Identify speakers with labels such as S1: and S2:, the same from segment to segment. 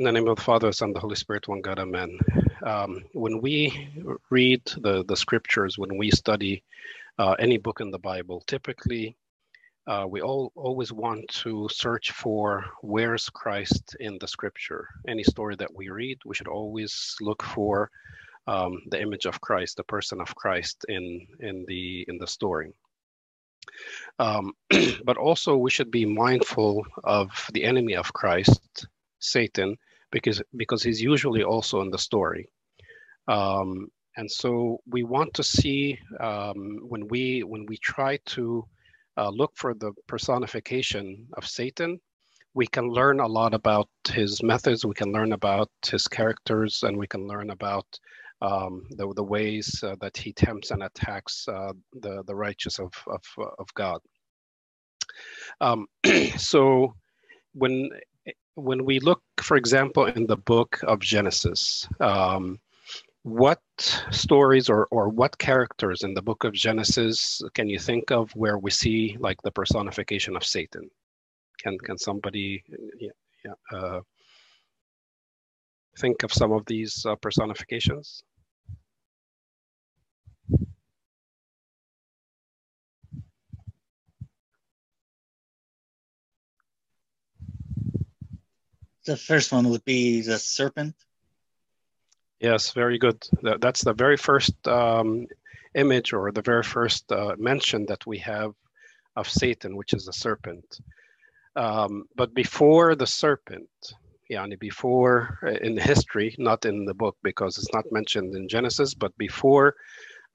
S1: In the name of the Father, Son, the Holy Spirit, one God, Amen. Um, when we read the, the scriptures, when we study uh, any book in the Bible, typically uh, we all always want to search for where's Christ in the scripture. Any story that we read, we should always look for um, the image of Christ, the person of Christ in in the in the story. Um, but also, we should be mindful of the enemy of Christ, Satan, because because he's usually also in the story. Um, and so we want to see um, when we when we try to uh, look for the personification of Satan, we can learn a lot about his methods. We can learn about his characters, and we can learn about um, the, the ways uh, that he tempts and attacks uh, the, the righteous of, of, of God. Um, so when, when we look, for example, in the book of Genesis, um, what stories or, or what characters in the book of Genesis can you think of where we see like the personification of Satan? Can, can somebody yeah, yeah, uh, think of some of these uh, personifications?
S2: The first one would be the serpent.
S1: Yes, very good. That's the very first um, image or the very first uh, mention that we have of Satan, which is the serpent. Um, but before the serpent, yeah, before uh, in history, not in the book because it's not mentioned in Genesis, but before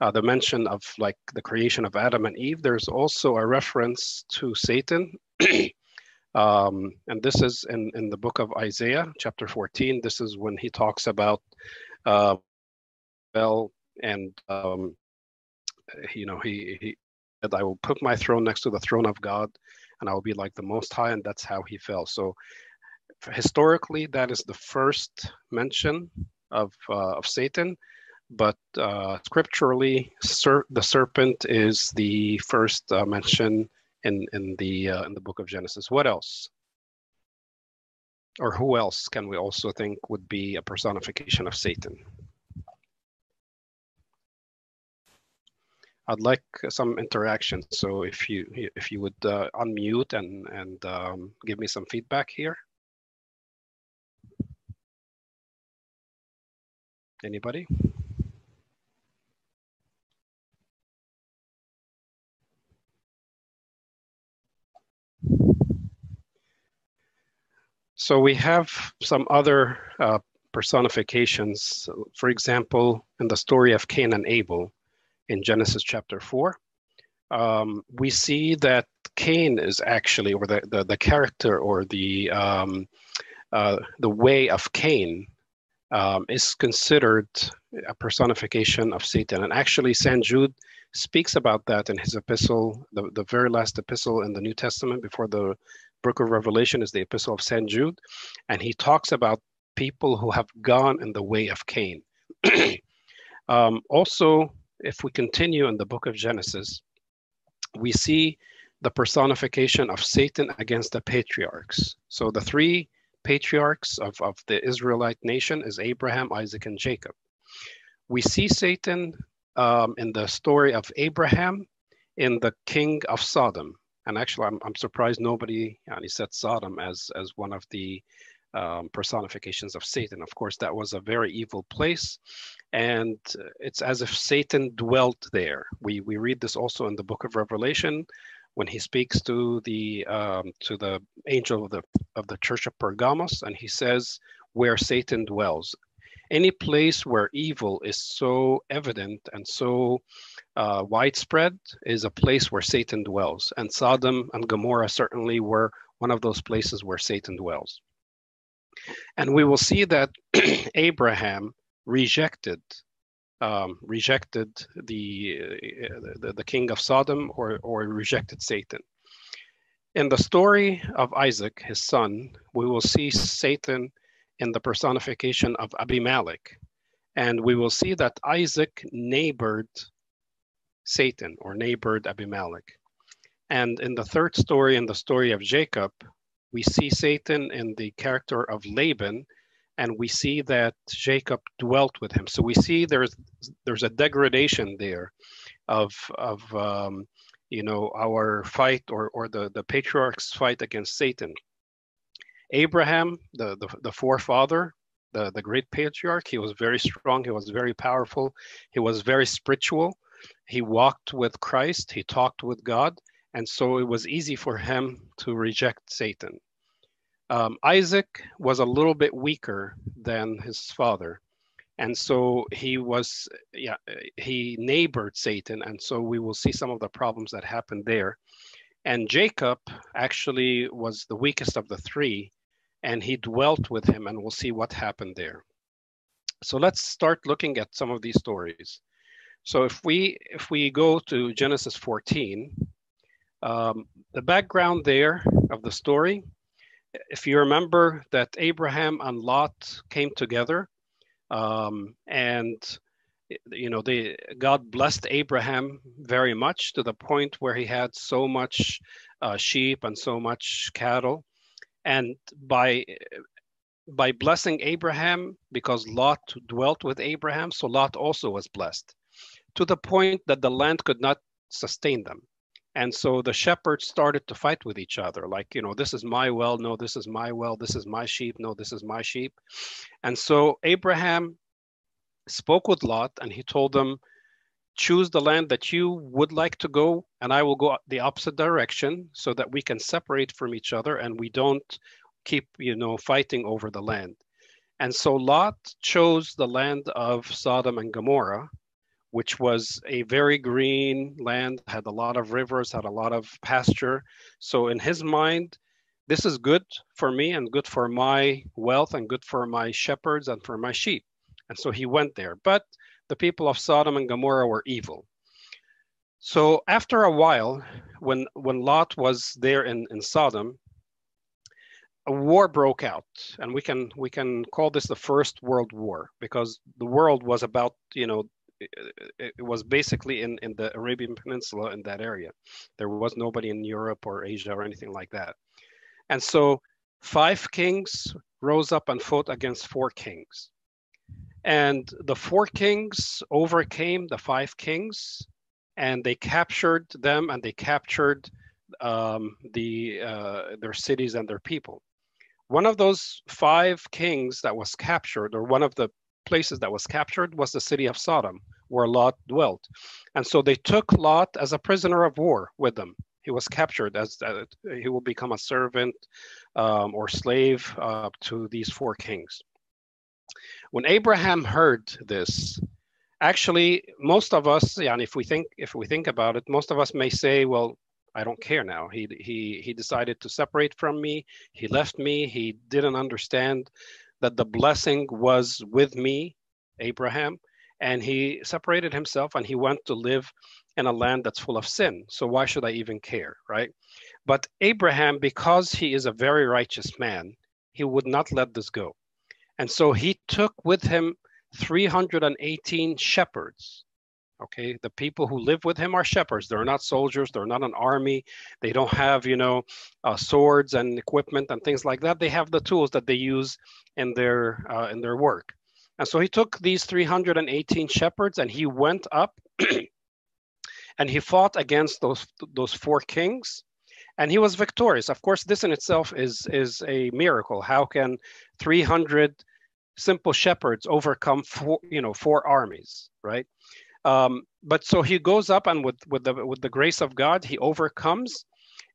S1: uh, the mention of like the creation of Adam and Eve, there's also a reference to Satan. um, and this is in, in the book of Isaiah, chapter 14. This is when he talks about uh, well, and um, you know, he, he said, I will put my throne next to the throne of God, and I will be like the Most High, and that's how he fell. So historically, that is the first mention of, uh, of Satan but uh, scripturally, ser- the serpent is the first uh, mention in in the uh, in the book of Genesis. What else? Or who else can we also think would be a personification of Satan? I'd like some interaction. So if you if you would uh, unmute and and um, give me some feedback here. Anybody? So we have some other uh, personifications. For example, in the story of Cain and Abel in Genesis chapter 4, um, we see that Cain is actually, or the, the, the character or the, um, uh, the way of Cain um, is considered a personification of Satan. And actually, St. Jude speaks about that in his epistle, the, the very last epistle in the New Testament before the book of Revelation is the epistle of St. Jude. And he talks about people who have gone in the way of Cain. um, also, if we continue in the book of Genesis, we see the personification of Satan against the patriarchs. So the three patriarchs of, of the Israelite nation is Abraham, Isaac, and Jacob. We see Satan um, in the story of Abraham in the king of Sodom. And actually, I'm, I'm surprised nobody and he said Sodom as, as one of the um, personifications of Satan. Of course, that was a very evil place, and it's as if Satan dwelt there. We, we read this also in the book of Revelation when he speaks to the um, to the angel of the of the church of Pergamos, and he says, "Where Satan dwells." Any place where evil is so evident and so uh, widespread is a place where Satan dwells. And Sodom and Gomorrah certainly were one of those places where Satan dwells. And we will see that Abraham rejected um, rejected the, uh, the, the king of Sodom or or rejected Satan. In the story of Isaac, his son, we will see Satan in the personification of Abimelech. And we will see that Isaac neighbored Satan or neighbored Abimelech. And in the third story, in the story of Jacob, we see Satan in the character of Laban, and we see that Jacob dwelt with him. So we see there's there's a degradation there of of um, you know our fight or or the the patriarchs fight against Satan. Abraham, the the, the forefather, the the great patriarch, he was very strong. He was very powerful. He was very spiritual. He walked with Christ. He talked with God, and so it was easy for him to reject Satan. Um, Isaac was a little bit weaker than his father. And so he was, yeah, he neighbored Satan. And so we will see some of the problems that happened there. And Jacob actually was the weakest of the three, and he dwelt with him, and we'll see what happened there. So let's start looking at some of these stories. So if we if we go to Genesis 14, um, the background there of the story if you remember that Abraham and Lot came together, um, and you know they God blessed Abraham very much to the point where he had so much uh, sheep and so much cattle, and by by blessing Abraham because Lot dwelt with Abraham, so Lot also was blessed to the point that the land could not sustain them. And so the shepherds started to fight with each other, like, you know, this is my well, no, this is my well, this is my sheep, no, this is my sheep. And so Abraham spoke with Lot and he told them, choose the land that you would like to go, and I will go the opposite direction so that we can separate from each other and we don't keep, you know, fighting over the land. And so Lot chose the land of Sodom and Gomorrah which was a very green land, had a lot of rivers, had a lot of pasture. So in his mind, this is good for me and good for my wealth and good for my shepherds and for my sheep. And so he went there. But the people of Sodom and Gomorrah were evil. So after a while, when when Lot was there in, in Sodom, a war broke out and we can we can call this the first world war because the world was about you know it, was basically in, in the Arabian Peninsula in that area. There was nobody in Europe or Asia or anything like that. And so five kings rose up and fought against four kings. And the four kings overcame the five kings and they captured them and they captured um, the, uh, their cities and their people. One of those five kings that was captured, or one of the places that was captured was the city of Sodom, where Lot dwelt. And so they took Lot as a prisoner of war with them. He was captured as uh, he will become a servant um, or slave uh, to these four kings. When Abraham heard this, actually, most of us, yeah, and if we think if we think about it, most of us may say, well, I don't care now. He he he decided to separate from me. He left me. He didn't understand that the blessing was with me, Abraham, and he separated himself and he went to live in a land that's full of sin. So why should I even care, right? But Abraham, because he is a very righteous man, he would not let this go. And so he took with him 318 shepherds. Okay, the people who live with him are shepherds. They're not soldiers. They're not an army. They don't have, you know, uh, swords and equipment and things like that. They have the tools that they use in their uh, in their work. And so he took these 318 shepherds and he went up and he fought against those, those four kings and he was victorious. Of course, this in itself is, is a miracle. How can 300 simple shepherds overcome four, you know, four armies, right? Um, but so he goes up and with, with, the, with the grace of God, he overcomes.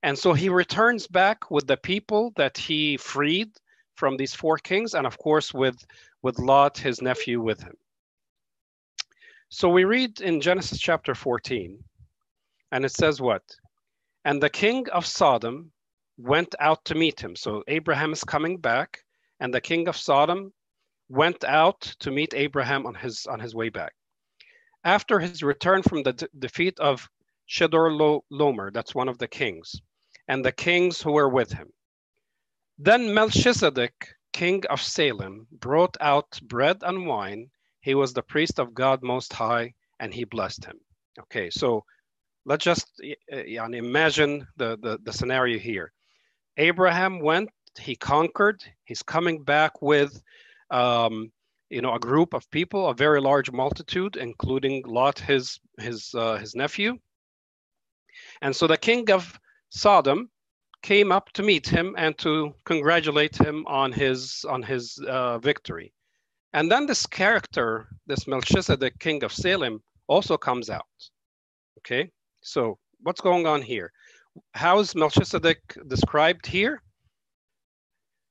S1: And so he returns back with the people that he freed from these four kings, and of course with, with Lot, his nephew, with him. So we read in Genesis chapter 14, and it says what? And the king of Sodom went out to meet him. So Abraham is coming back, and the king of Sodom went out to meet Abraham on his on his way back. After his return from the defeat of Chedorlaomer, that's one of the kings, and the kings who were with him. Then Melchizedek, king of Salem, brought out bread and wine. He was the priest of God Most High, and he blessed him. Okay, so let's just uh, imagine the, the, the scenario here. Abraham went, he conquered, he's coming back with um, you know, a group of people, a very large multitude, including Lot, his his uh, his nephew. And so the king of Sodom came up to meet him and to congratulate him on his on his uh, victory. And then this character, this Melchizedek, king of Salem, also comes out. Okay, so what's going on here? How is Melchizedek described here?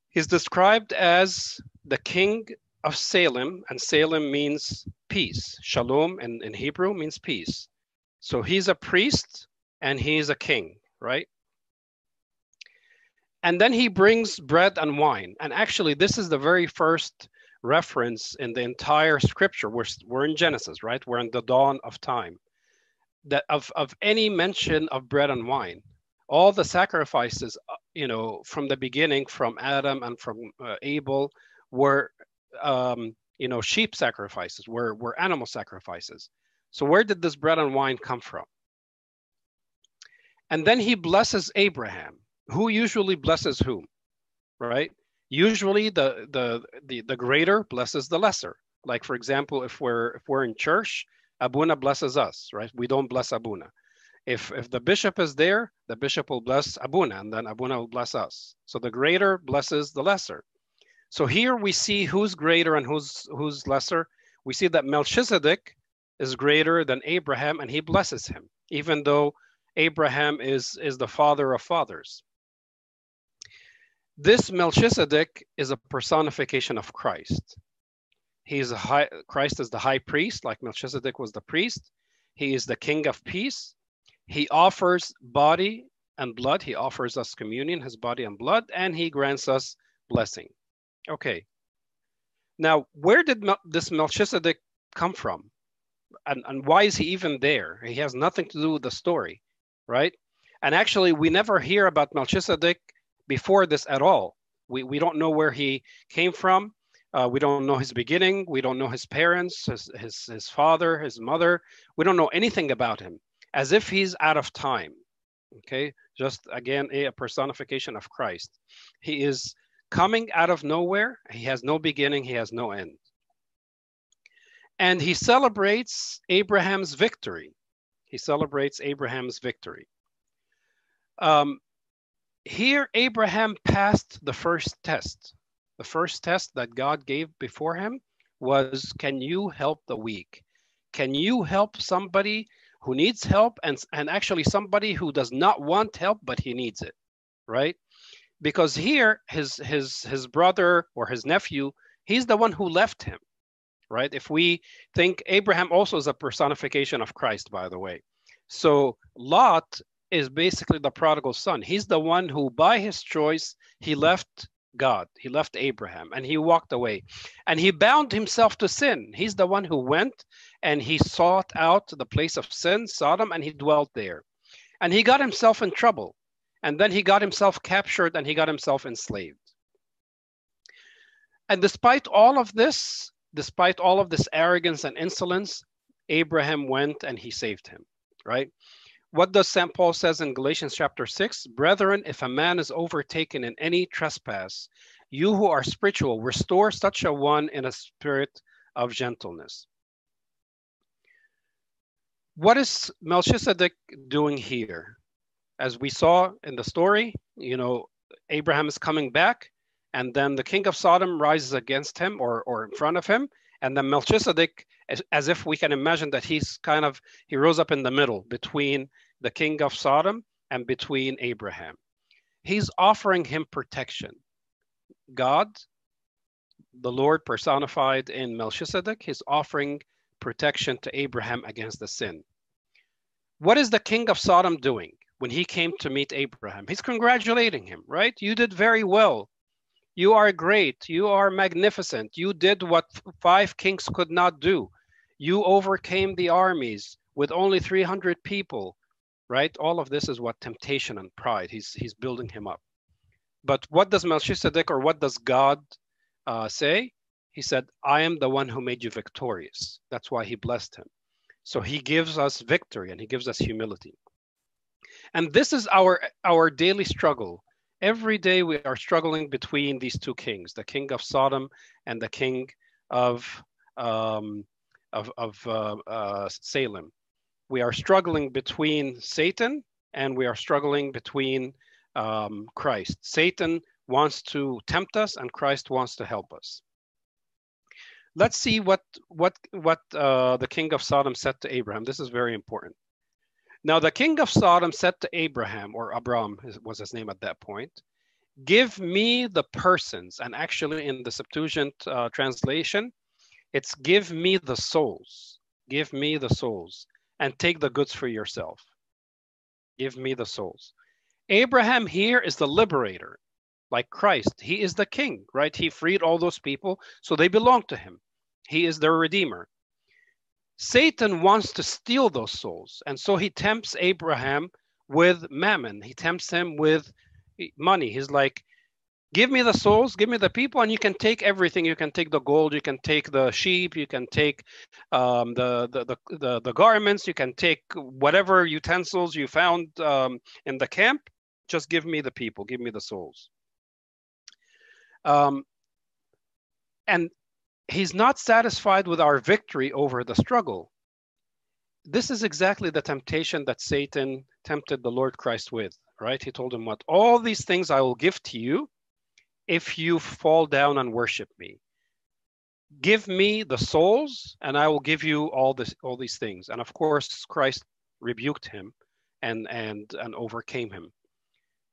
S1: He's described as the king of Salem, and Salem means peace. Shalom in, in Hebrew means peace. So he's a priest and he's a king, right? And then he brings bread and wine. And actually, this is the very first reference in the entire scripture. We're, we're in Genesis, right? We're in the dawn of time. That of, of any mention of bread and wine, all the sacrifices, uh, you know, from the beginning, from Adam and from uh, Abel, were, um, you know, sheep sacrifices, were, were animal sacrifices. So where did this bread and wine come from? And then he blesses Abraham. Who usually blesses whom? Right? Usually the the the, the greater blesses the lesser. Like for example, if we're if we're in church, Abuna blesses us, right? We don't bless Abuna. If if the bishop is there, the bishop will bless Abuna, and then Abuna will bless us. So the greater blesses the lesser. So here we see who's greater and who's who's lesser. We see that Melchizedek is greater than Abraham, and he blesses him, even though Abraham is, is the father of fathers. This Melchizedek is a personification of Christ. He is high, Christ is the high priest, like Melchizedek was the priest. He is the king of peace. He offers body and blood. He offers us communion, his body and blood, and he grants us blessing. Okay. Now, where did Mel- this Melchizedek come from? And, and why is he even there? He has nothing to do with the story right? And actually, we never hear about Melchizedek before this at all. We, we don't know where he came from. Uh, we don't know his beginning. We don't know his parents, his, his, his father, his mother. We don't know anything about him, as if he's out of time. Okay, just again, a personification of Christ. He is coming out of nowhere. He has no beginning, he has no end. And he celebrates Abraham's victory. He celebrates Abraham's victory. Um, here, Abraham passed the first test. The first test that God gave before him was Can you help the weak? Can you help somebody who needs help and, and actually somebody who does not want help, but he needs it, right? Because here, his, his, his brother or his nephew, he's the one who left him right? If we think Abraham also is a personification of Christ, by the way. So Lot is basically the prodigal son. He's the one who, by his choice, he left God, he left Abraham, and he walked away. And he bound himself to sin. He's the one who went and he sought out the place of sin, Sodom, and he dwelt there. And he got himself in trouble. And then he got himself captured and he got himself enslaved. And despite all of this, despite all of this arrogance and insolence, Abraham went and he saved him, right? What does St. Paul says in Galatians chapter 6? Brethren, if a man is overtaken in any trespass, you who are spiritual, restore such a one in a spirit of gentleness. What is Melchizedek doing here? As we saw in the story, you know, Abraham is coming back and then the king of Sodom rises against him or, or in front of him, and then Melchizedek, as, as if we can imagine that he's kind of, he rose up in the middle between the king of Sodom and between Abraham. He's offering him protection. God, the Lord personified in Melchizedek, he's offering protection to Abraham against the sin. What is the king of Sodom doing when he came to meet Abraham? He's congratulating him, right? You did very well. You are great. You are magnificent. You did what five kings could not do. You overcame the armies with only 300 people, right? All of this is what temptation and pride. He's, he's building him up. But what does Melchizedek or what does God uh, say? He said, I am the one who made you victorious. That's why he blessed him. So he gives us victory and he gives us humility. And this is our, our daily struggle Every day we are struggling between these two kings, the king of Sodom and the king of, um, of, of uh, uh, Salem. We are struggling between Satan and we are struggling between um, Christ. Satan wants to tempt us and Christ wants to help us. Let's see what, what, what uh, the king of Sodom said to Abraham. This is very important. Now, the king of Sodom said to Abraham, or Abram was his name at that point, Give me the persons. And actually, in the Septuagint uh, translation, it's give me the souls. Give me the souls and take the goods for yourself. Give me the souls. Abraham here is the liberator, like Christ. He is the king, right? He freed all those people, so they belong to him. He is their redeemer. Satan wants to steal those souls. And so he tempts Abraham with mammon. He tempts him with money. He's like, give me the souls, give me the people, and you can take everything. You can take the gold, you can take the sheep, you can take um, the, the, the, the, the garments, you can take whatever utensils you found um, in the camp. Just give me the people, give me the souls. Um, and he's not satisfied with our victory over the struggle. This is exactly the temptation that Satan tempted the Lord Christ with, right? He told him, What? All these things I will give to you if you fall down and worship me. Give me the souls, and I will give you all this, all these things. And of course, Christ rebuked him and and and overcame him.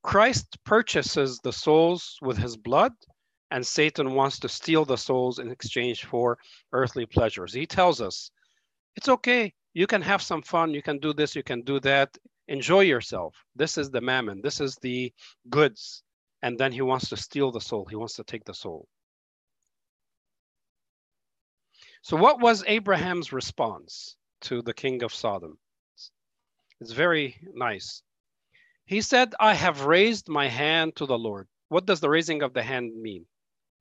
S1: Christ purchases the souls with his blood, and Satan wants to steal the souls in exchange for earthly pleasures. He tells us, it's okay. You can have some fun. You can do this. You can do that. Enjoy yourself. This is the mammon. This is the goods. And then he wants to steal the soul. He wants to take the soul. So, what was Abraham's response to the king of Sodom? It's very nice. He said, I have raised my hand to the Lord. What does the raising of the hand mean?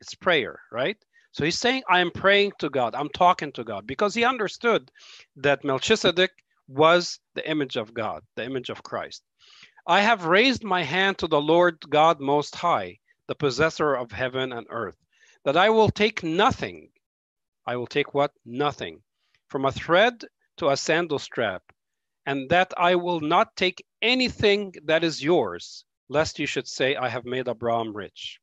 S1: It's prayer, right? So he's saying, I am praying to God. I'm talking to God because he understood that Melchizedek was the image of God, the image of Christ. I have raised my hand to the Lord God Most High, the possessor of heaven and earth, that I will take nothing. I will take what? Nothing. From a thread to a sandal strap, and that I will not take anything that is yours, lest you should say, I have made Abraham rich.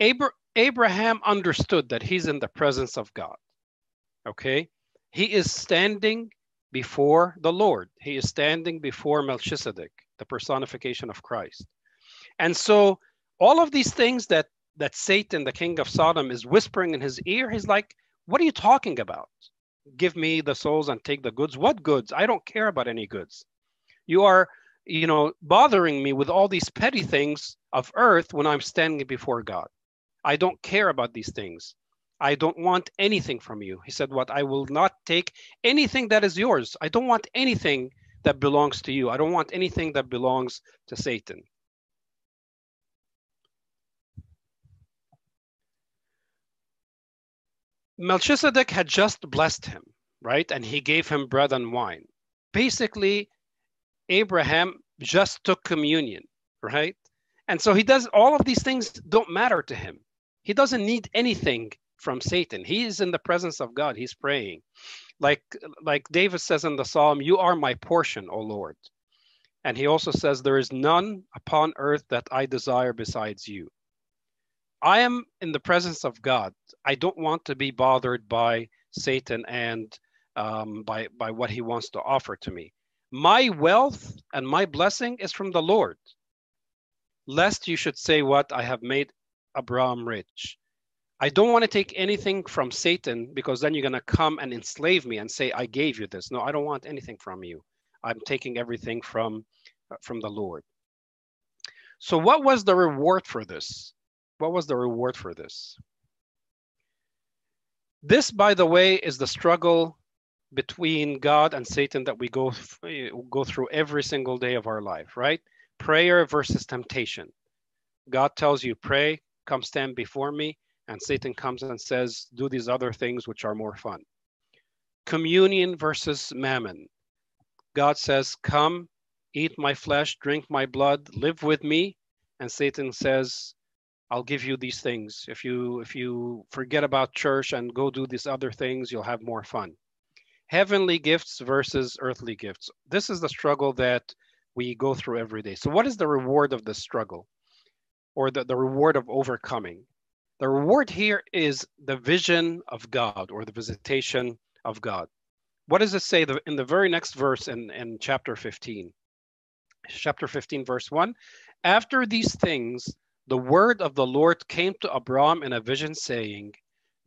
S1: Abra- Abraham understood that he's in the presence of God. Okay? He is standing before the Lord. He is standing before Melchizedek, the personification of Christ. And so all of these things that that Satan, the king of Sodom, is whispering in his ear, he's like, What are you talking about? Give me the souls and take the goods. What goods? I don't care about any goods. You are, you know, bothering me with all these petty things of earth when I'm standing before God. I don't care about these things. I don't want anything from you. He said, What? I will not take anything that is yours. I don't want anything that belongs to you. I don't want anything that belongs to Satan. Melchizedek had just blessed him, right? And he gave him bread and wine. Basically, Abraham just took communion, right? And so he does all of these things don't matter to him. He doesn't need anything from Satan. He is in the presence of God. He's praying. Like like David says in the Psalm, "You are my portion, O Lord." And he also says, "There is none upon earth that I desire besides you." I am in the presence of God. I don't want to be bothered by Satan and um, by by what he wants to offer to me. My wealth and my blessing is from the Lord. Lest you should say, "What I have made Abraham rich. I don't want to take anything from Satan because then you're going to come and enslave me and say, I gave you this. No, I don't want anything from you. I'm taking everything from, uh, from the Lord. So, what was the reward for this? What was the reward for this? This, by the way, is the struggle between God and Satan that we go, uh, go through every single day of our life, right? Prayer versus temptation. God tells you, pray, come stand before me. And Satan comes and says, do these other things which are more fun. Communion versus mammon. God says, come eat my flesh, drink my blood, live with me. And Satan says, I'll give you these things. If you if you forget about church and go do these other things, you'll have more fun. Heavenly gifts versus earthly gifts. This is the struggle that we go through every day. So what is the reward of the struggle? Or the, the reward of overcoming? The reward here is the vision of God or the visitation of God. What does it say in the very next verse in, in chapter 15? Chapter 15, verse 1. After these things, the word of the Lord came to Abram in a vision, saying,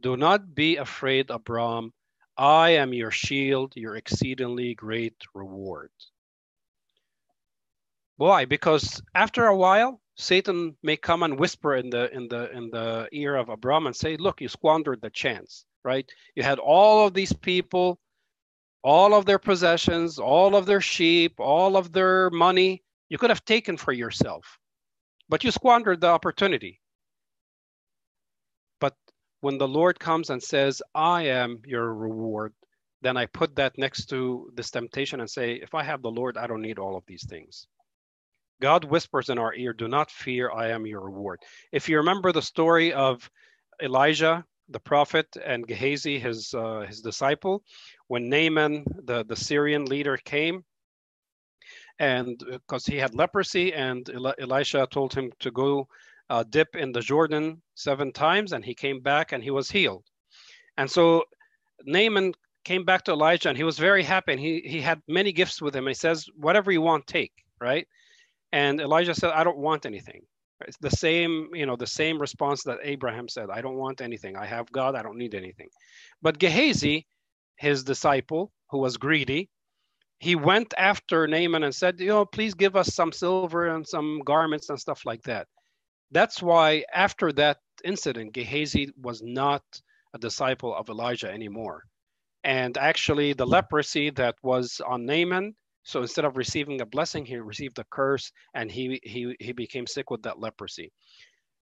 S1: Do not be afraid, Abram. I am your shield, your exceedingly great reward. Why? Because after a while, Satan may come and whisper in the in the in the ear of Abram and say, "Look, you squandered the chance, right? You had all of these people, all of their possessions, all of their sheep, all of their money. You could have taken for yourself but you squandered the opportunity. But when the Lord comes and says, I am your reward, then I put that next to this temptation and say, if I have the Lord, I don't need all of these things. God whispers in our ear, Do not fear, I am your reward. If you remember the story of Elijah, the prophet, and Gehazi, his, uh, his disciple, when Naaman, the, the Syrian leader, came and because uh, he had leprosy, and Elisha told him to go uh, dip in the Jordan seven times, and he came back and he was healed. And so Naaman came back to Elijah, and he was very happy, and he he had many gifts with him. He says, "Whatever you want, take." Right? And Elijah said, "I don't want anything." It's the same, you know, the same response that Abraham said, "I don't want anything. I have God. I don't need anything." But Gehazi, his disciple, who was greedy, he went after Naaman and said, you know, please give us some silver and some garments and stuff like that. That's why after that incident, Gehazi was not a disciple of Elijah anymore. And actually, the leprosy that was on Naaman, so instead of receiving a blessing, he received a curse and he, he, he became sick with that leprosy.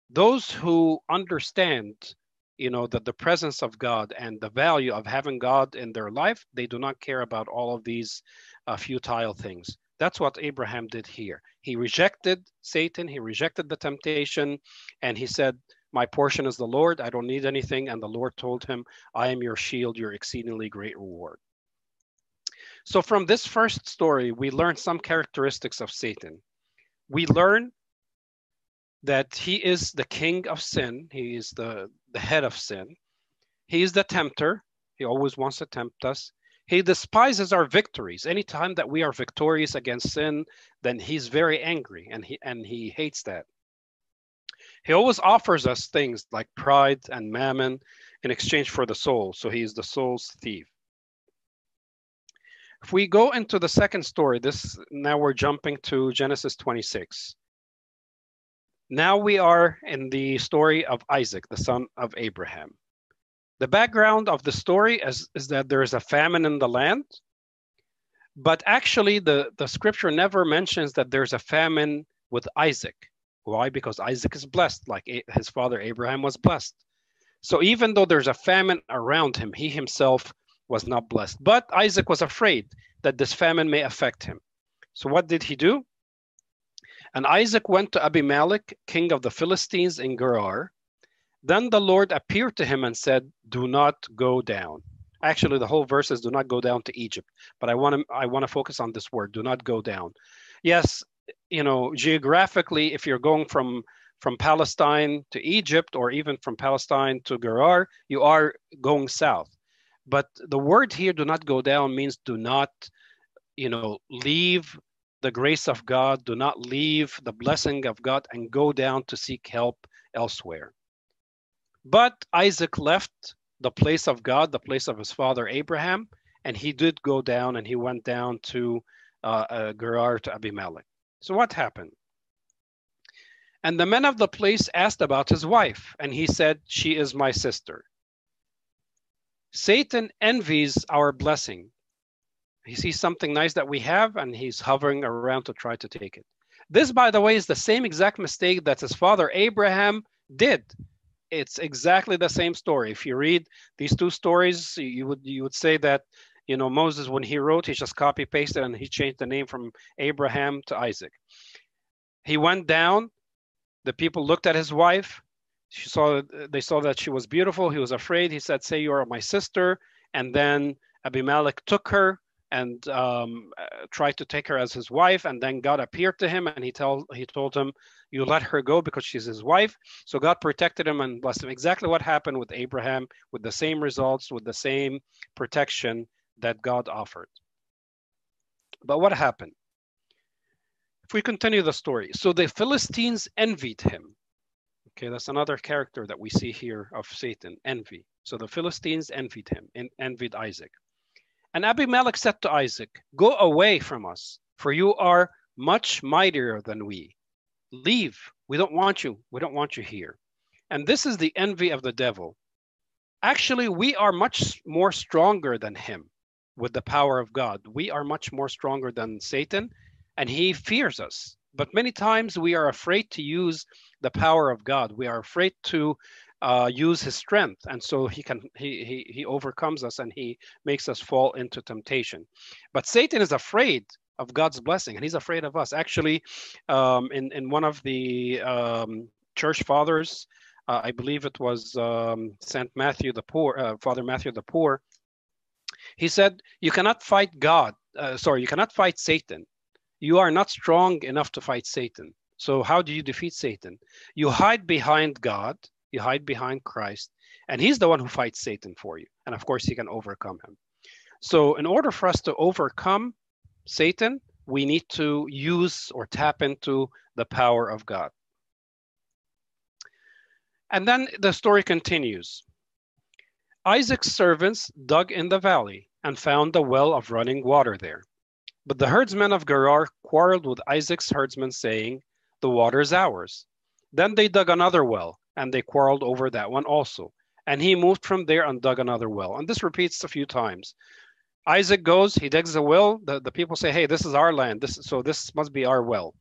S1: Those who understand you know that the presence of god and the value of having god in their life they do not care about all of these uh, futile things. That's what abraham did here. He rejected satan he rejected the temptation and he said my portion is the lord. I don't need anything. And the lord told him i am your shield your exceedingly great reward so from this first story we learn some characteristics of satan we learn that he is the king of sin. He is the, the head of sin. He is the tempter. He always wants to tempt us. He despises our victories. Anytime that we are victorious against sin, then he's very angry and he and he hates that. He always offers us things like pride and mammon in exchange for the soul. So he is the soul's thief. If we go into the second story, this now we're jumping to Genesis 26. Now we are in the story of Isaac, the son of Abraham. The background of the story is, is that there is a famine in the land, but actually the, the scripture never mentions that there's a famine with Isaac. Why? Because Isaac is blessed, like his father Abraham was blessed. So even though there's a famine around him, he himself was not blessed. But Isaac was afraid that this famine may affect him. So what did he do? And Isaac went to Abimelech, king of the Philistines in Gerar. Then the Lord appeared to him and said, Do not go down. Actually, the whole verse is do not go down to Egypt. But I want to I want to focus on this word, do not go down. Yes, you know, geographically, if you're going from from Palestine to Egypt or even from Palestine to Gerar, you are going south. But the word here, do not go down, means do not, you know, leave the grace of God, do not leave the blessing of God and go down to seek help elsewhere. But Isaac left the place of God, the place of his father Abraham, and he did go down and he went down to uh, uh, Gerar to Abimelech. So what happened? And the men of the place asked about his wife, and he said, She is my sister. Satan envies our blessing he sees something nice that we have and he's hovering around to try to take it. This, by the way, is the same exact mistake that his father Abraham did. It's exactly the same story. If you read these two stories, you would you would say that You know, Moses, when he wrote, he just copy pasted and he changed the name from Abraham to Isaac. He went down. The people looked at his wife. She saw they saw that she was beautiful. He was afraid. He said, "Say you are my sister." And then Abimelech took her and um, uh, tried to take her as his wife. And then God appeared to him and he told he told him, "You let her go because she's his wife." So God protected him and blessed him. Exactly what happened with Abraham, with the same results, with the same protection that God offered. But what happened? If we continue the story, so the Philistines envied him. Okay, that's another character that we see here of Satan, envy. So the Philistines envied him, and envied Isaac. And Abimelech said to Isaac, Go away from us, for you are much mightier than we. Leave. We don't want you. We don't want you here. And this is the envy of the devil. Actually, we are much more stronger than him with the power of God. We are much more stronger than Satan, and he fears us. But many times we are afraid to use the power of God. We are afraid to uh, use his strength, and so he can he, he he overcomes us and he makes us fall into temptation. But Satan is afraid of God's blessing, and he's afraid of us. Actually, um, in in one of the um, church fathers, uh, I believe it was um, Saint Matthew the Poor, uh, Father Matthew the Poor. He said, "You cannot fight God. Uh, sorry, you cannot fight Satan. You are not strong enough to fight Satan. So how do you defeat Satan? You hide behind God." You hide behind Christ, and He's the one who fights Satan for you. And of course, He can overcome him. So, in order for us to overcome Satan, we need to use or tap into the power of God. And then the story continues. Isaac's servants dug in the valley and found a well of running water there. But the herdsmen of Gerar quarreled with Isaac's herdsmen, saying, The water is ours. Then they dug another well and they quarreled over that one also. And he moved from there and dug another well. And this repeats a few times. Isaac goes, he digs a well. The, the people say, hey, this is our land. This so this must be our well.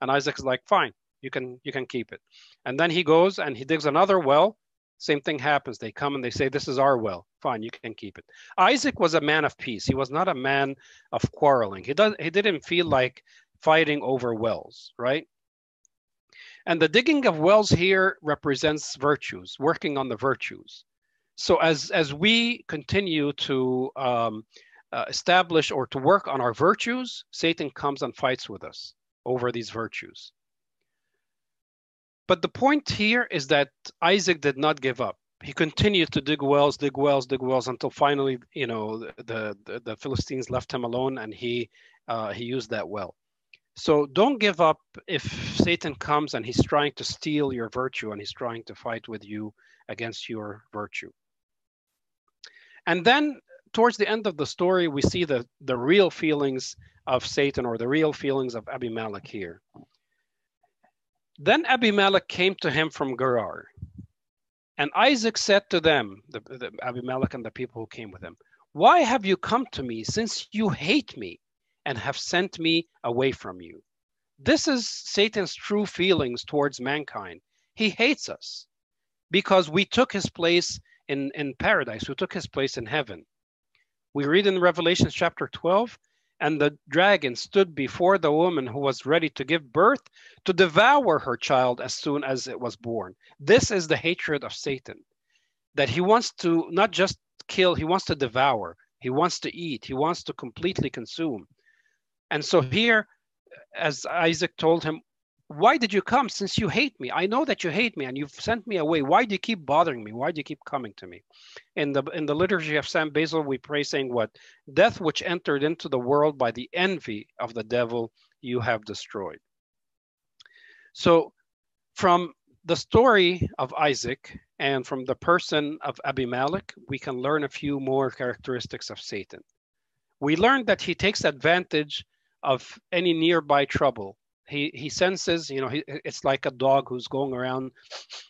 S1: And Isaac's like, fine, you can you can keep it. And then he goes and he digs another well. Same thing happens. They come and they say, this is our well. Fine, you can keep it. Isaac was a man of peace. He was not a man of quarreling. He does he didn't feel like fighting over wells, right? And the digging of wells here represents virtues, working on the virtues. So as, as we continue to um, uh, establish or to work on our virtues, Satan comes and fights with us over these virtues. But the point here is that Isaac did not give up. He continued to dig wells, dig wells, dig wells until finally, you know, the the, the Philistines left him alone, and he uh, he used that well. So don't give up if Satan comes and he's trying to steal your virtue and he's trying to fight with you against your virtue. And then towards the end of the story, we see the, the real feelings of Satan or the real feelings of Abimelech here. Then Abimelech came to him from Gerar. And Isaac said to them, the, the Abimelech and the people who came with him, Why have you come to me since you hate me? and have sent me away from you. This is Satan's true feelings towards mankind. He hates us because we took his place in, in paradise, we took his place in heaven. We read in Revelation chapter 12 and the dragon stood before the woman who was ready to give birth to devour her child as soon as it was born. This is the hatred of Satan, that he wants to not just kill, he wants to devour, he wants to eat, he wants to completely consume. And so here, as Isaac told him, why did you come since you hate me? I know that you hate me and you've sent me away. Why do you keep bothering me? Why do you keep coming to me? In the in the liturgy of Saint Basil, we pray saying what? Death which entered into the world by the envy of the devil, you have destroyed. So from the story of Isaac and from the person of Abimelech, we can learn a few more characteristics of Satan. We learned that he takes advantage of any nearby trouble. He, he senses, you know, he, it's like a dog who's going around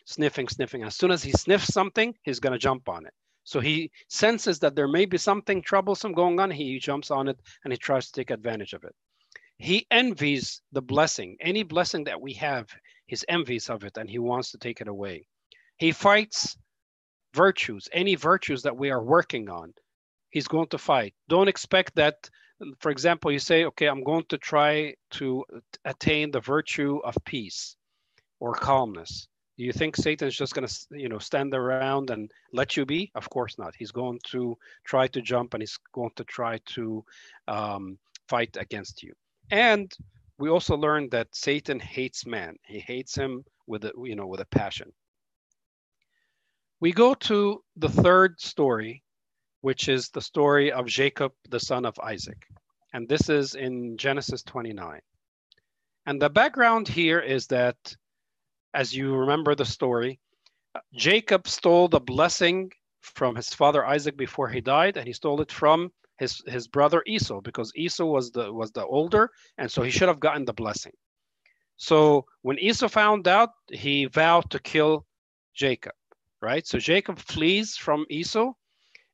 S1: sniffing, sniffing. As soon as he sniffs something, he's going to jump on it. So he senses that there may be something troublesome going on. He jumps on it and he tries to take advantage of it. He envies the blessing. Any blessing that we have, he's envious of it and he wants to take it away. He fights virtues, any virtues that we are working on. he's going to fight. Don't expect that, for example, you say, okay, I'm going to try to attain the virtue of peace or calmness. Do you think Satan's just going to, you know, stand around and let you be? Of course not. He's going to try to jump and he's going to try to um, fight against you. And we also learned that Satan hates man. He hates him with a, you know, with a passion. We go to the third story, which is the story of Jacob, the son of Isaac. And this is in Genesis 29. And the background here is that, as you remember the story, Jacob stole the blessing from his father Isaac before he died, and he stole it from his, his brother Esau because Esau was the was the older, and so he should have gotten the blessing. So when Esau found out, he vowed to kill Jacob right? So Jacob flees from Esau,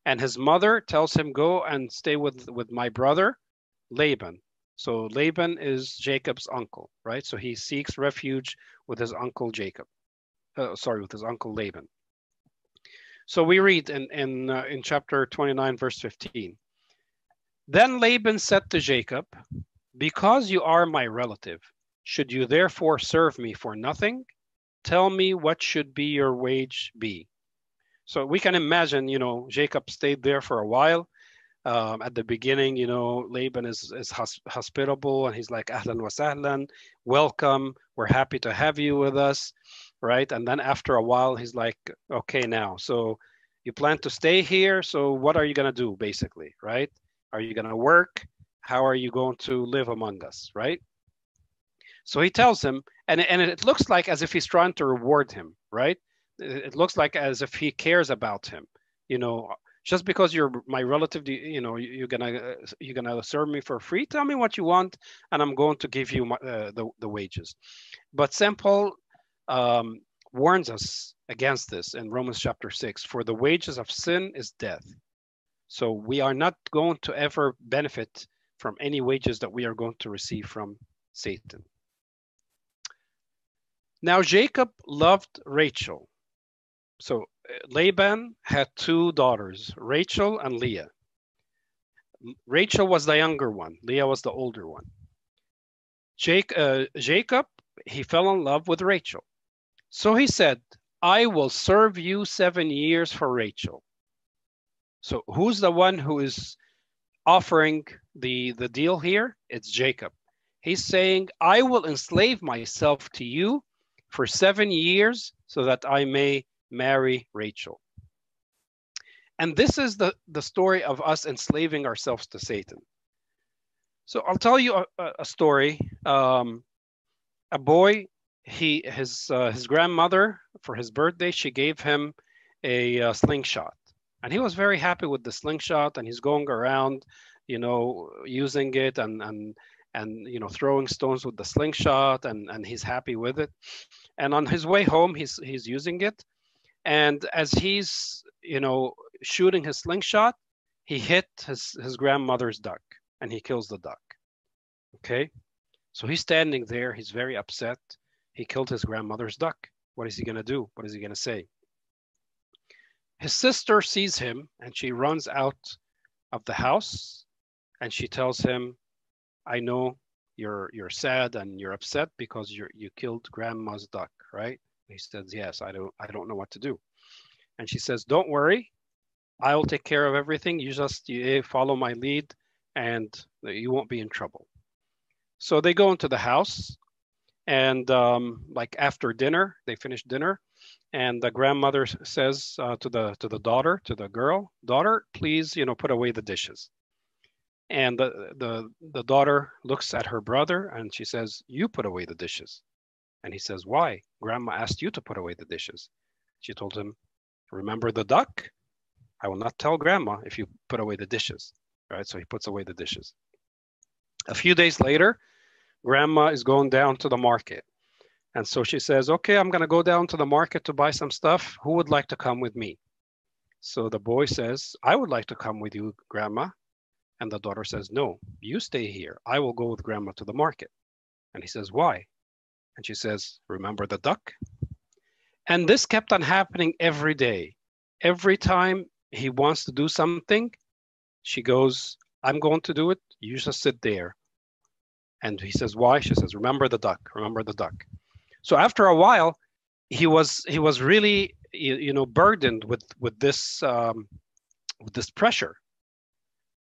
S1: and his mother tells him, "Go and stay with with my brother Laban." So Laban is Jacob's uncle, right? So he seeks refuge with his uncle Jacob. Uh, sorry, with his uncle Laban. So we read in in uh, in chapter 29, verse 15. Then Laban said to Jacob, "Because you are my relative, should you therefore serve me for nothing? tell me what should be your wage be. So we can imagine, you know, Jacob stayed there for a while. Um, at the beginning, you know, Laban is, is hospitable and he's like, Ahlan wa sahlan, welcome. We're happy to have you with us, right? And then after a while, he's like, okay, now, so you plan to stay here. So what are you going to do, basically, right? Are you going to work? How are you going to live among us, right? So he tells him, and, and it looks like as if he's trying to reward him, right? It looks like as if he cares about him. You know, just because you're my relative, you know, you're gonna you're gonna serve me for free. Tell me what you want, and I'm going to give you my, uh, the the wages. But St. Paul um, warns us against this in Romans chapter six. For the wages of sin is death. So we are not going to ever benefit from any wages that we are going to receive from Satan. Now Jacob loved Rachel. So Laban had two daughters, Rachel and Leah. Rachel was the younger one, Leah was the older one. Jake, uh, Jacob, he fell in love with Rachel. So he said, I will serve you seven years for Rachel. So who's the one who is offering the, the deal here? It's Jacob. He's saying, I will enslave myself to you for seven years so that I may marry Rachel. And this is the, the story of us enslaving ourselves to Satan. So I'll tell you a, a story. Um, a boy, he his uh, his grandmother for his birthday, she gave him a, a slingshot, and he was very happy with the slingshot. And he's going around, you know, using it and and and you know throwing stones with the slingshot and and he's happy with it and on his way home he's he's using it and as he's you know shooting his slingshot he hit his his grandmother's duck and he kills the duck. Okay? So he's standing there. He's very upset. He killed his grandmother's duck. What is he going to do? What is he going to say? His sister sees him and she runs out of the house and she tells him I know you're you're sad and you're upset because you you killed grandma's duck, right? He says, yes, I don't I don't know what to do. And she says, don't worry, I'll take care of everything. You just you follow my lead and you won't be in trouble. So they go into the house and um, like after dinner, they finish dinner and the grandmother says uh, to the to the daughter, to the girl, daughter, please, you know, put away the dishes. And the, the, the daughter looks at her brother and she says, You put away the dishes. And he says, Why? Grandma asked you to put away the dishes. She told him, Remember the duck? I will not tell grandma if you put away the dishes. Right? So he puts away the dishes. A few days later, grandma is going down to the market. And so she says, Okay, I'm going to go down to the market to buy some stuff. Who would like to come with me? So the boy says, I would like to come with you, grandma. And the daughter says, No, you stay here. I will go with grandma to the market. And he says, Why? And she says, Remember the duck? And this kept on happening every day. Every time he wants to do something, She goes, I'm going to do it. You just sit there. And he says, Why? She says, Remember the duck, remember the duck. So after a while, he was he was really you, know burdened with with this um, with this pressure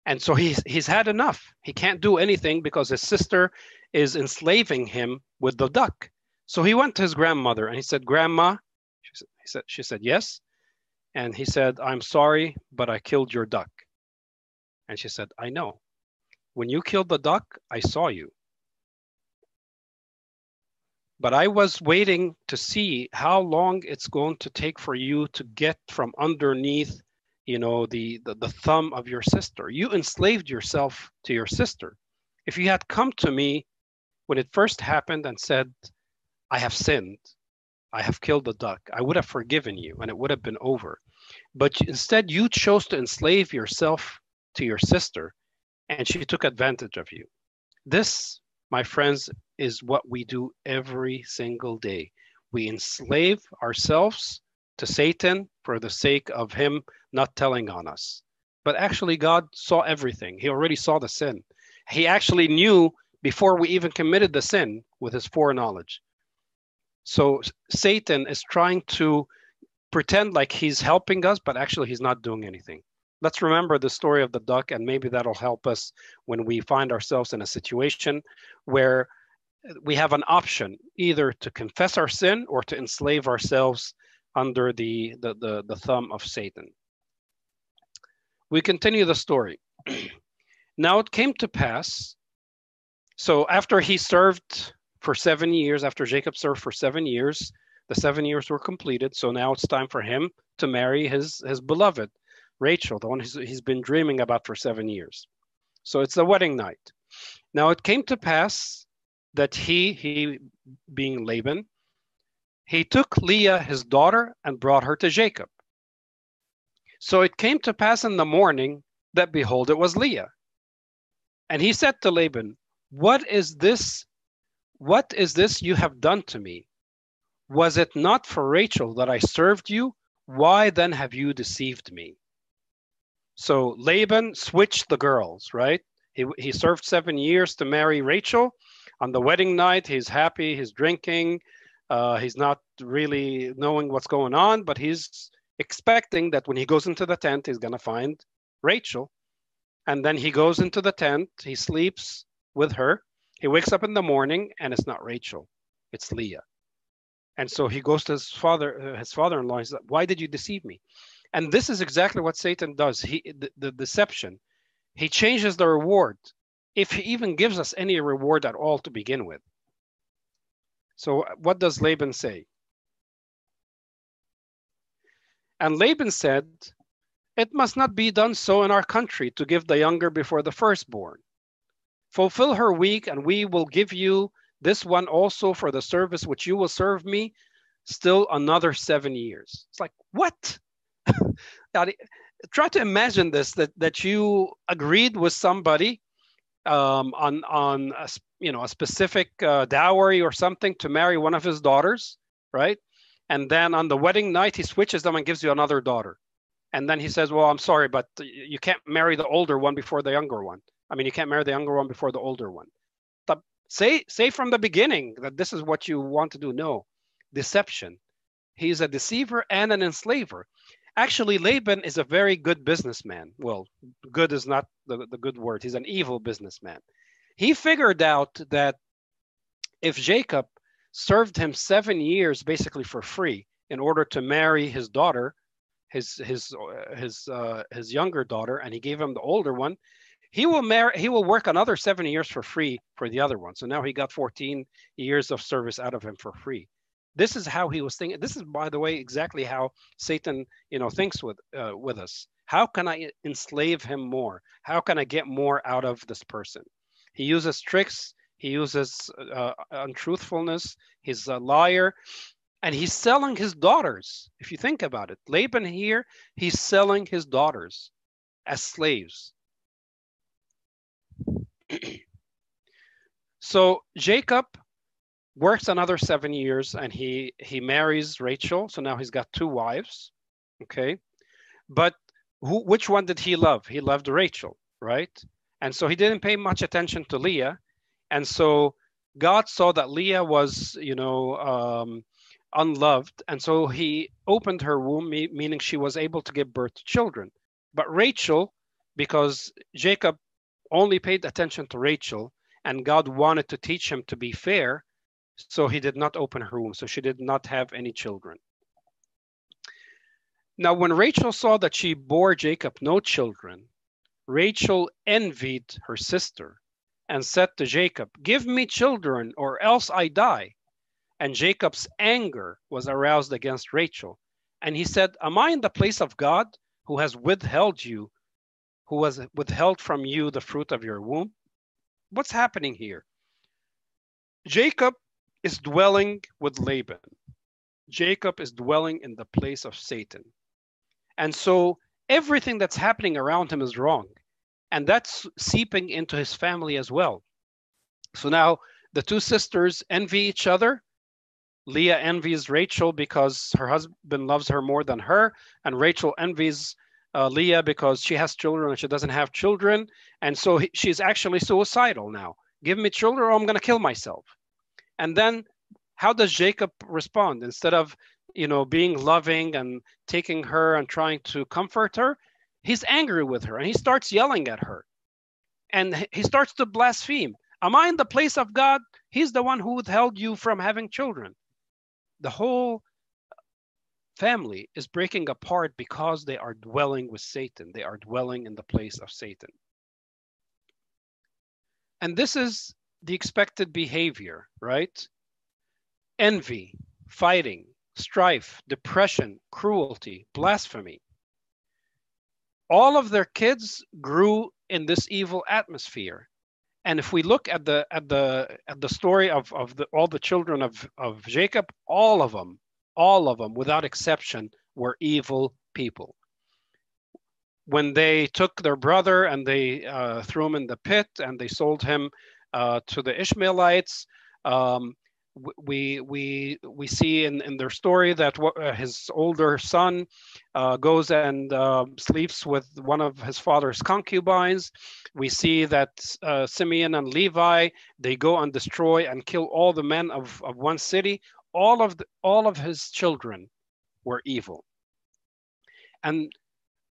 S1: and so he's he's had enough he can't do anything because his sister is enslaving him with the duck. So he went to his grandmother and he said grandma she said, he said she said yes. And he said i'm sorry but i killed your duck. And she said i know. When you killed the duck i saw you. But I was waiting to see how long it's going to take for you to get from underneath, you know, the, the, the thumb of your sister. You enslaved yourself to your sister. If you had come to me when it first happened and said, I have sinned, I have killed the duck, I would have forgiven you and it would have been over. But instead, you chose to enslave yourself to your sister and she took advantage of you. This, my friends, is what we do every single day. We enslave ourselves to Satan for the sake of him not telling on us. But actually, God saw everything. He already saw the sin. He actually knew before we even committed the sin with his foreknowledge. So Satan is trying to pretend like he's helping us, but actually, he's not doing anything. Let's remember the story of the duck, and maybe that'll help us when we find ourselves in a situation where we have an option either to confess our sin or to enslave ourselves under the, the, the, the thumb of Satan. We continue the story. now it came to pass, so after he served for seven years, after Jacob served for seven years, the seven years were completed. So now it's time for him to marry his, his beloved, Rachel, the one he's, he's been dreaming about for seven years. So it's the wedding night. Now it came to pass that he, he being Laban, he took Leah, his daughter, and brought her to Jacob. So it came to pass in the morning that behold, it was Leah. And he said to Laban, What is this? What is this you have done to me? Was it not for Rachel that I served you? Why then have you deceived me? So Laban switched the girls, right? He, he served seven years to marry Rachel, on the wedding night, he's happy, he's drinking, uh, he's not really knowing what's going on, but he's expecting that when he goes into the tent, he's going to find Rachel. And then he goes into the tent, he sleeps with her. He wakes up in the morning and it's not Rachel, it's Leah. And so he goes to his father, uh, his father-in-law. He says, "Why did you deceive me?" And this is exactly what Satan does. He the, the deception. He changes the reward if he even gives us any reward at all to begin with. So, what does Laban say? And Laban said, It must not be done so in our country to give the younger before the firstborn. Fulfill her week, and we will give you this one also for the service which you will serve me still another seven years. It's like, what? Try to imagine this that, that you agreed with somebody um, on on a, you know a specific uh, dowry or something to marry one of his daughters, right? And then on the wedding night, he switches them and gives you another daughter. And then he says, "Well, I'm sorry, but you can't marry the older one before the younger one. I mean, you can't marry the younger one before the older one." But say say from the beginning that this is what you want to do. No, deception. He's a deceiver and an enslaver. Actually, Laban is a very good businessman. Well, good is not the, the good word. He's an evil businessman. He figured out that if Jacob served him seven years basically for free in order to marry his daughter, his his his uh, his younger daughter, and he gave him the older one, he will marry. He will work another seven years for free for the other one. So now he got 14 years of service out of him for free. This is how he was thinking. This is by the way exactly how satan you know thinks with uh, with us. How can i enslave him more? How can i get more out of this person? He uses tricks. He uses uh, untruthfulness. He's a liar. And he's selling his daughters. If you think about it laban here he's selling his daughters as slaves so jacob works another seven years and he he marries Rachel. So now he's got two wives. Okay. But who, which one did he love? He loved Rachel, right? And so he didn't pay much attention to Leah. And so God saw that Leah was, you know, um, unloved. And so he opened her womb, meaning she was able to give birth to children. But Rachel, because Jacob only paid attention to Rachel and God wanted to teach him to be fair, so he did not open her womb. So she did not have any children. Now, when Rachel saw that she bore Jacob no children, Rachel envied her sister and said to Jacob, Give me children, or else I die. And Jacob's anger was aroused against Rachel. And he said, Am I in the place of God who has withheld you, who has withheld from you the fruit of your womb? What's happening here? Jacob is dwelling with Laban. Jacob is dwelling in the place of Satan. And so everything that's happening around him is wrong and that's seeping into his family as well. So now the two sisters envy each other. Leah envies Rachel because her husband loves her more than her, and Rachel envies uh, Leah because she has children and she doesn't have children. And so he, she's actually suicidal now. Give me children or I'm going to kill myself. And then how does Jacob respond? Instead of, you know, being loving and taking her and trying to comfort her, he's angry with her and he starts yelling at her and he starts to blaspheme am i in the place of god he's the one who withheld you from having children the whole family is breaking apart because they are dwelling with satan. They are dwelling in the place of satan. And this is the expected behavior right? Envy fighting strife depression cruelty blasphemy. All of their kids grew in this evil atmosphere. And if we look at the at the at the story of of the, all the children of of jacob all of them all of them without exception were evil people when they took their brother and they uh, threw him in the pit and they sold him uh, to the ishmaelites um, we we we see in, in their story that uh, his older son uh, goes and uh, sleeps with one of his father's concubines. We see that uh, Simeon and Levi they go and destroy and kill all the men of, of one city. All of the, all of his children were evil, and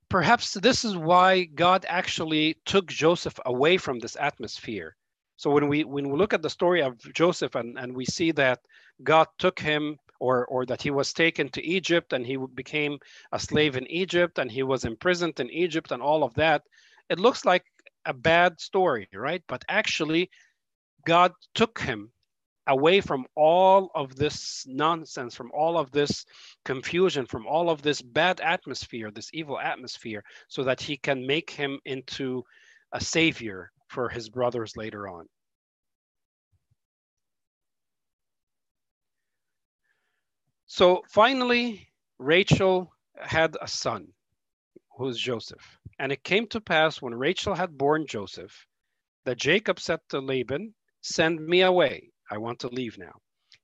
S1: perhaps this is why God actually took Joseph away from this atmosphere so when we when we look at the story of Joseph and, and we see that God took him or or that he was taken to Egypt and he became a slave in Egypt and he was imprisoned in Egypt and all of that, it looks like a bad story, right? But actually God took him away from all of this nonsense, from all of this confusion, from all of this bad atmosphere, this evil atmosphere, so that he can make him into a savior for his brothers later on. So finally, Rachel had a son who is Joseph. And it came to pass when Rachel had born Joseph that Jacob said to Laban, Send me away. I want to leave now,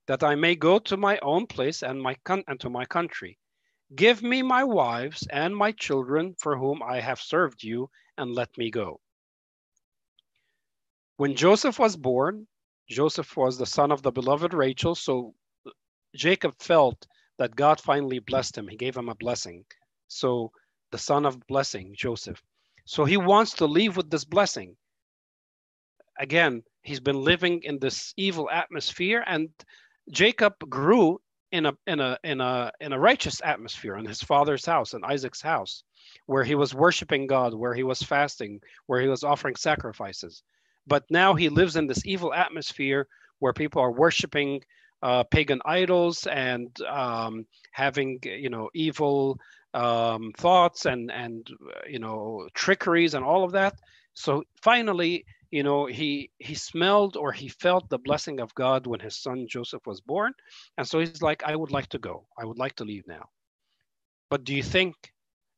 S1: that I may go to my own place and, my and to my country. Give me my wives and my children for whom I have served you, and let me go. When Joseph was born, Joseph was the son of the beloved Rachel. So Jacob felt that God finally blessed him. He gave him a blessing. So the son of blessing, Joseph. So he wants to leave with this blessing. Again, he's been living in this evil atmosphere, and Jacob grew in a in a in a in a righteous atmosphere in his father's house, in Isaac's house, where he was worshiping God, where he was fasting, where he was offering sacrifices. But now he lives in this evil atmosphere where people are worshiping uh, pagan idols and um, having you know evil um, thoughts and and you know trickeries and all of that. So finally, you know, he he smelled or he felt the blessing of God when his son Joseph was born, and so he's like, I would like to go. I would like to leave now. But do you think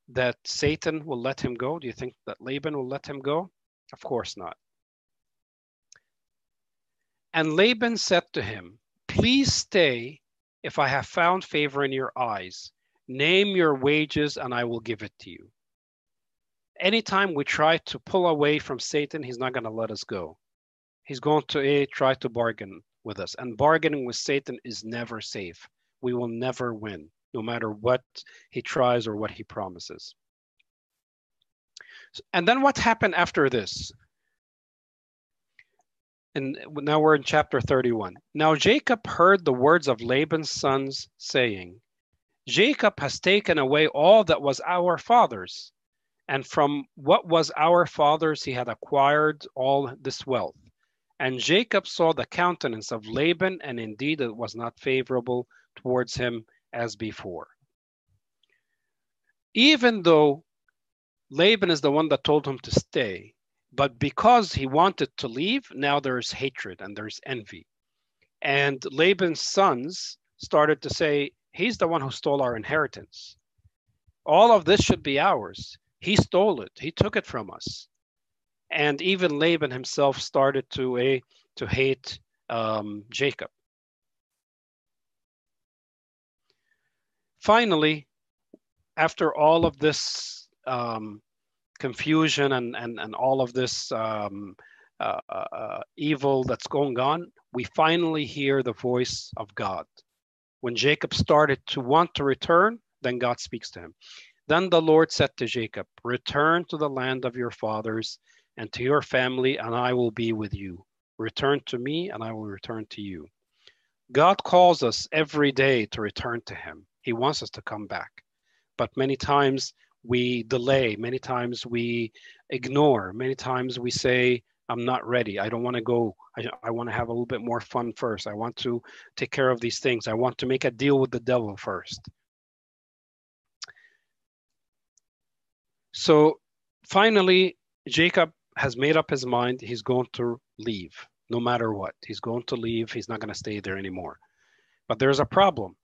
S1: that Satan will let him go? Do you think that Laban will let him go? Of course not. And Laban said to him, Please stay if I have found favor in your eyes. Name your wages and I will give it to you. Anytime we try to pull away from Satan, he's not going to let us go. He's going to a, try to bargain with us. And bargaining with Satan is never safe. We will never win, no matter what he tries or what he promises. And then what happened after this? And now we're in chapter 31. Now Jacob heard the words of Laban's sons saying, Jacob has taken away all that was our father's, and from what was our father's he had acquired all this wealth. And Jacob saw the countenance of Laban, and indeed it was not favorable towards him as before. Even though Laban is the one that told him to stay, but because he wanted to leave, now there's hatred and there's envy. And Laban's sons started to say, He's the one who stole our inheritance. All of this should be ours. He stole it, he took it from us and even Laban himself started to a to hate um, Jacob. Finally, after all of this um, confusion and, and, and all of this um, uh, uh, evil that's going on, we finally hear the voice of God. When Jacob started to want to return, then God speaks to him. Then the Lord said to Jacob, Return to the land of your fathers and to your family, and I will be with you. Return to me, and I will return to you. God calls us every day to return to Him. He wants us to come back. But many times we delay, many times we ignore, many times we say, I'm not ready. I don't want to go. I, I want to have a little bit more fun first. I want to take care of these things. I want to make a deal with the devil first. So finally, Jacob has made up his mind he's going to leave no matter what. He's going to leave. He's not going to stay there anymore. But there's a problem.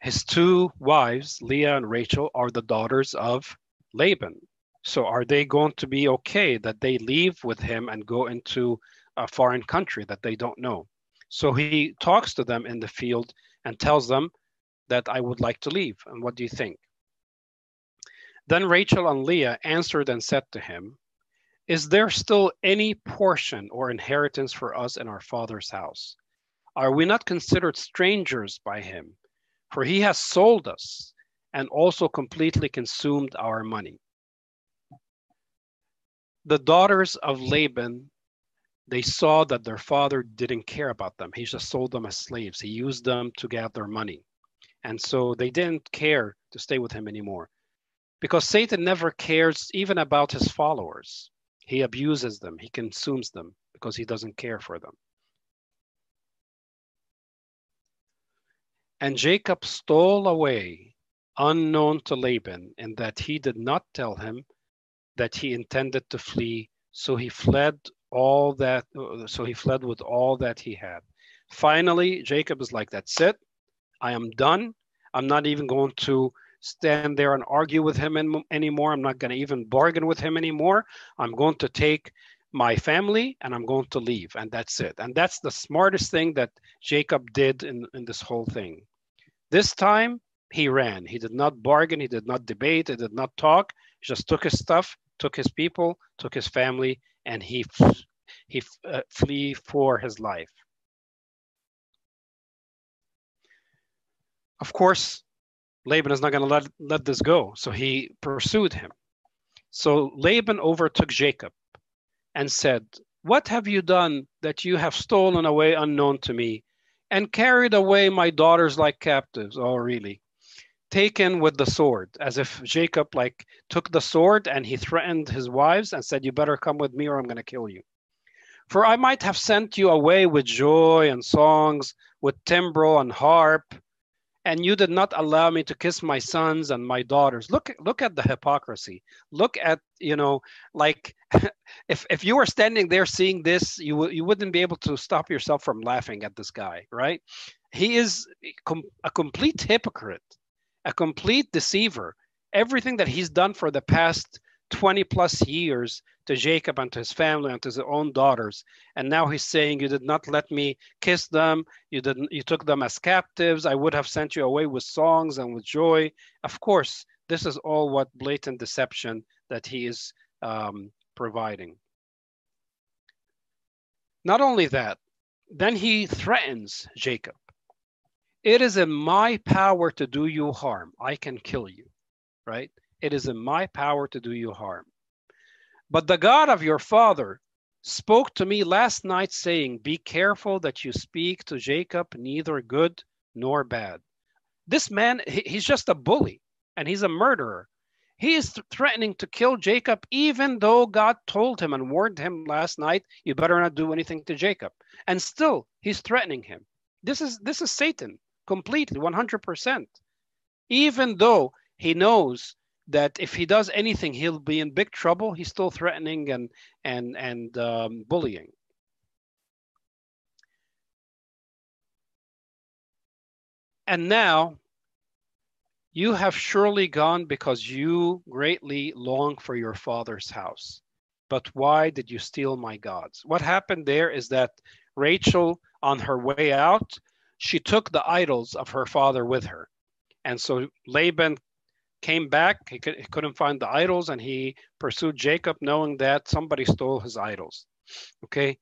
S1: His two wives, Leah and Rachel, are the daughters of Laban. So are they going to be okay that they leave with him and go into a foreign country that they don't know? So he talks to them in the field and tells them that I would like to leave. And what do you think? Then Rachel and Leah answered and said to him, is there still any portion or inheritance for us in our Father's house? Are we not considered strangers by him? For he has sold us and also completely consumed our money. The daughters of Laban, they saw that their father didn't care about them. He just sold them as slaves. He used them to gather money. And so they didn't care to stay with him anymore. Because Satan never cares even about his followers. He abuses them, he consumes them because he doesn't care for them. And Jacob stole away unknown to Laban, in that he did not tell him that he intended to flee. So he fled all that, so he fled with all that he had. Finally, Jacob is like, That's it. I am done. I'm not even going to stand there and argue with him in, anymore. I'm not going to even bargain with him anymore. I'm going to take my family and I'm going to leave. And that's it. And that's the smartest thing that Jacob did in, in this whole thing. This time he ran. He did not bargain. He did not debate. He did not talk. He just took his stuff, took his people, took his family, and he, he uh, flee for his life. Of course, Laban is not going to let, let this go. So he pursued him. So Laban overtook Jacob and said, What have you done that you have stolen away unknown to me and carried away my daughters like captives? Oh, really? Taken with the sword, as if Jacob like took the sword and he threatened his wives and said, You better come with me or I'm going to kill you. For I might have sent you away with joy and songs, with timbrel and harp and you did not allow me to kiss my sons and my daughters. Look look at the hypocrisy. Look at you know like if if you were standing there seeing this you w- you wouldn't be able to stop yourself from laughing at this guy right? He is com- a complete hypocrite a complete deceiver. Everything that he's done for the past 20 plus years to Jacob and to his family and to his own daughters. And now he's saying, You did not let me kiss them. You didn't you took them as captives. I would have sent you away with songs and with joy. Of course, This is all what blatant deception that he is um, providing. Not only that, then he threatens Jacob. It is in my power to do you harm. I can kill you, right? It is in my power to do you harm. But the God of your father spoke to me last night, saying, Be careful that you speak to Jacob neither good nor bad. This man, he's just a bully and he's a murderer. He is th- threatening to kill Jacob, even though God told him and warned him last night, "You better not do anything to Jacob." And still, he's threatening him. This is this is Satan completely, 100%. Even though he knows that if he does anything, he'll be in big trouble. He's still threatening and and and um, bullying. And now you have surely gone because you greatly long for your father's house. But why did you steal my gods? What happened there is that Rachel, on her way out, she took the idols of her father with her. And so Laban came back. He, could, he couldn't find the idols and he pursued Jacob, knowing that somebody stole his idols. Okay.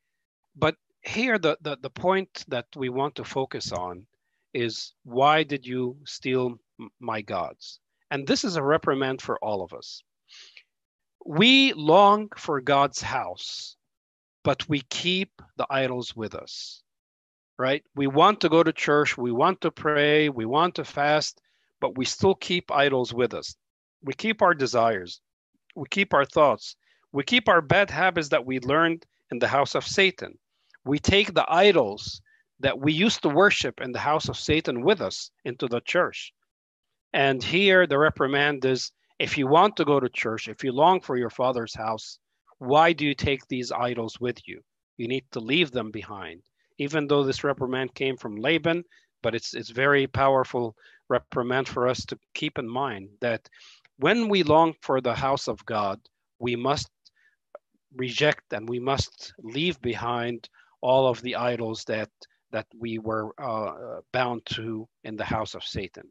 S1: But here, the, the, the point that we want to focus on is why did you steal my gods? And this is a reprimand for all of us. We long for God's house, but we keep the idols with us, right? We want to go to church, we want to pray, we want to fast, but we still keep idols with us. We keep our desires, we keep our thoughts, we keep our bad habits that we learned in the house of Satan. We take the idols that we used to worship in the house of Satan with us into the church. And here the reprimand is if you want to go to church, if you long for your father's house, why do you take these idols with you? You need to leave them behind. Even though this reprimand came from Laban, but it's it's very powerful reprimand for us to keep in mind that when we long for the house of God, we must reject and we must leave behind all of the idols that that we were uh, bound to in the house of Satan.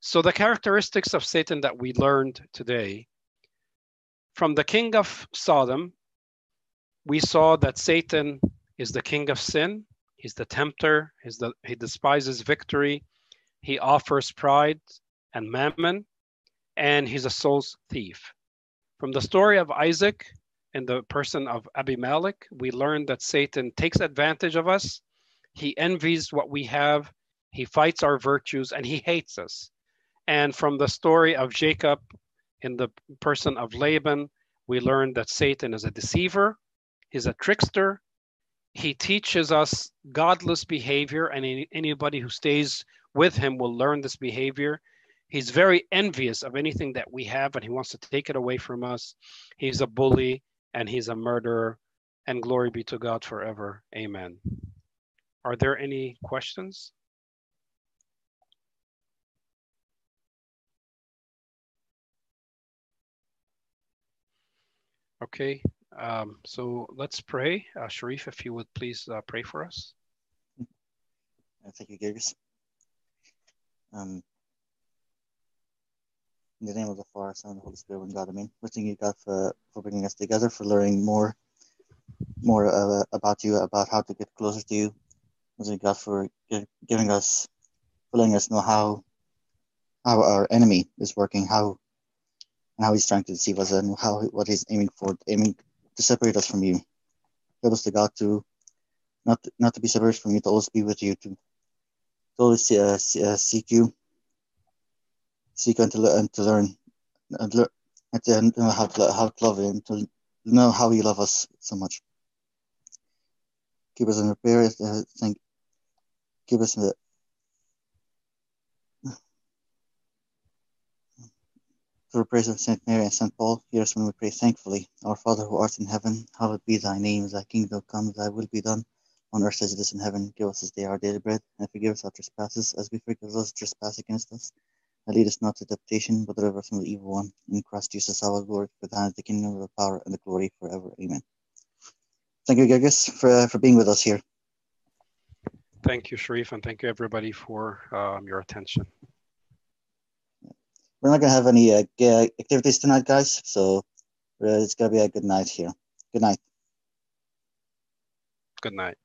S1: So, the characteristics of Satan that we learned today from the king of Sodom, we saw that Satan is the king of sin, he's the tempter, he's the, he despises victory, he offers pride and mammon, and he's a soul's thief. From the story of Isaac, in the person of Abimelech, we learn that Satan takes advantage of us. He envies what we have. He fights our virtues and he hates us. And from the story of Jacob in the person of Laban, we learn that Satan is a deceiver, he's a trickster. He teaches us godless behavior, and anybody who stays with him will learn this behavior. He's very envious of anything that we have, and he wants to take it away from us. He's a bully and he's a murderer. And glory be to God forever. Amen. Are there any questions? Okay, um, so let's pray. Uh, Sharif, if you would please uh, pray for us.
S2: Thank you, Gergis. Um, in the name of the Father, Son, and the Holy Spirit, and God, Amen. We thank you, God, for, for bringing us together, for learning more, more uh, about you, about how to get closer to you. We thank God for giving us, for letting us know how, how our enemy is working, how, how he's trying to deceive us, and how what he's aiming for, aiming to separate us from you. Help us to God to not not to be separated from you, to always be with you, to, to always uh, uh seek you seek and to, and to learn and, learn, and to know how to, how to love Him, to know how He loves us so much. Keep us in prayer. Uh, thank. Keep us in the. The praise of Saint Mary and Saint Paul, hear us when we pray thankfully. Our Father who art in heaven, hallowed be thy name. Thy kingdom come, thy will be done, on earth as it is in heaven. Give us this day our daily bread, and forgive us our trespasses, as we forgive those who trespass against us and lead us not to temptation, but deliver us from the evil one. In Christ Jesus our Lord, for thine is the kingdom, the power, and the glory forever. Amen. Thank you, Gergis, for, for being with us here.
S1: Thank you, Sharif, and thank you, everybody, for um, your attention.
S2: We're not gonna have any uh, activities tonight, guys. So uh, it's gonna be a good night here. Good night.
S1: Good night.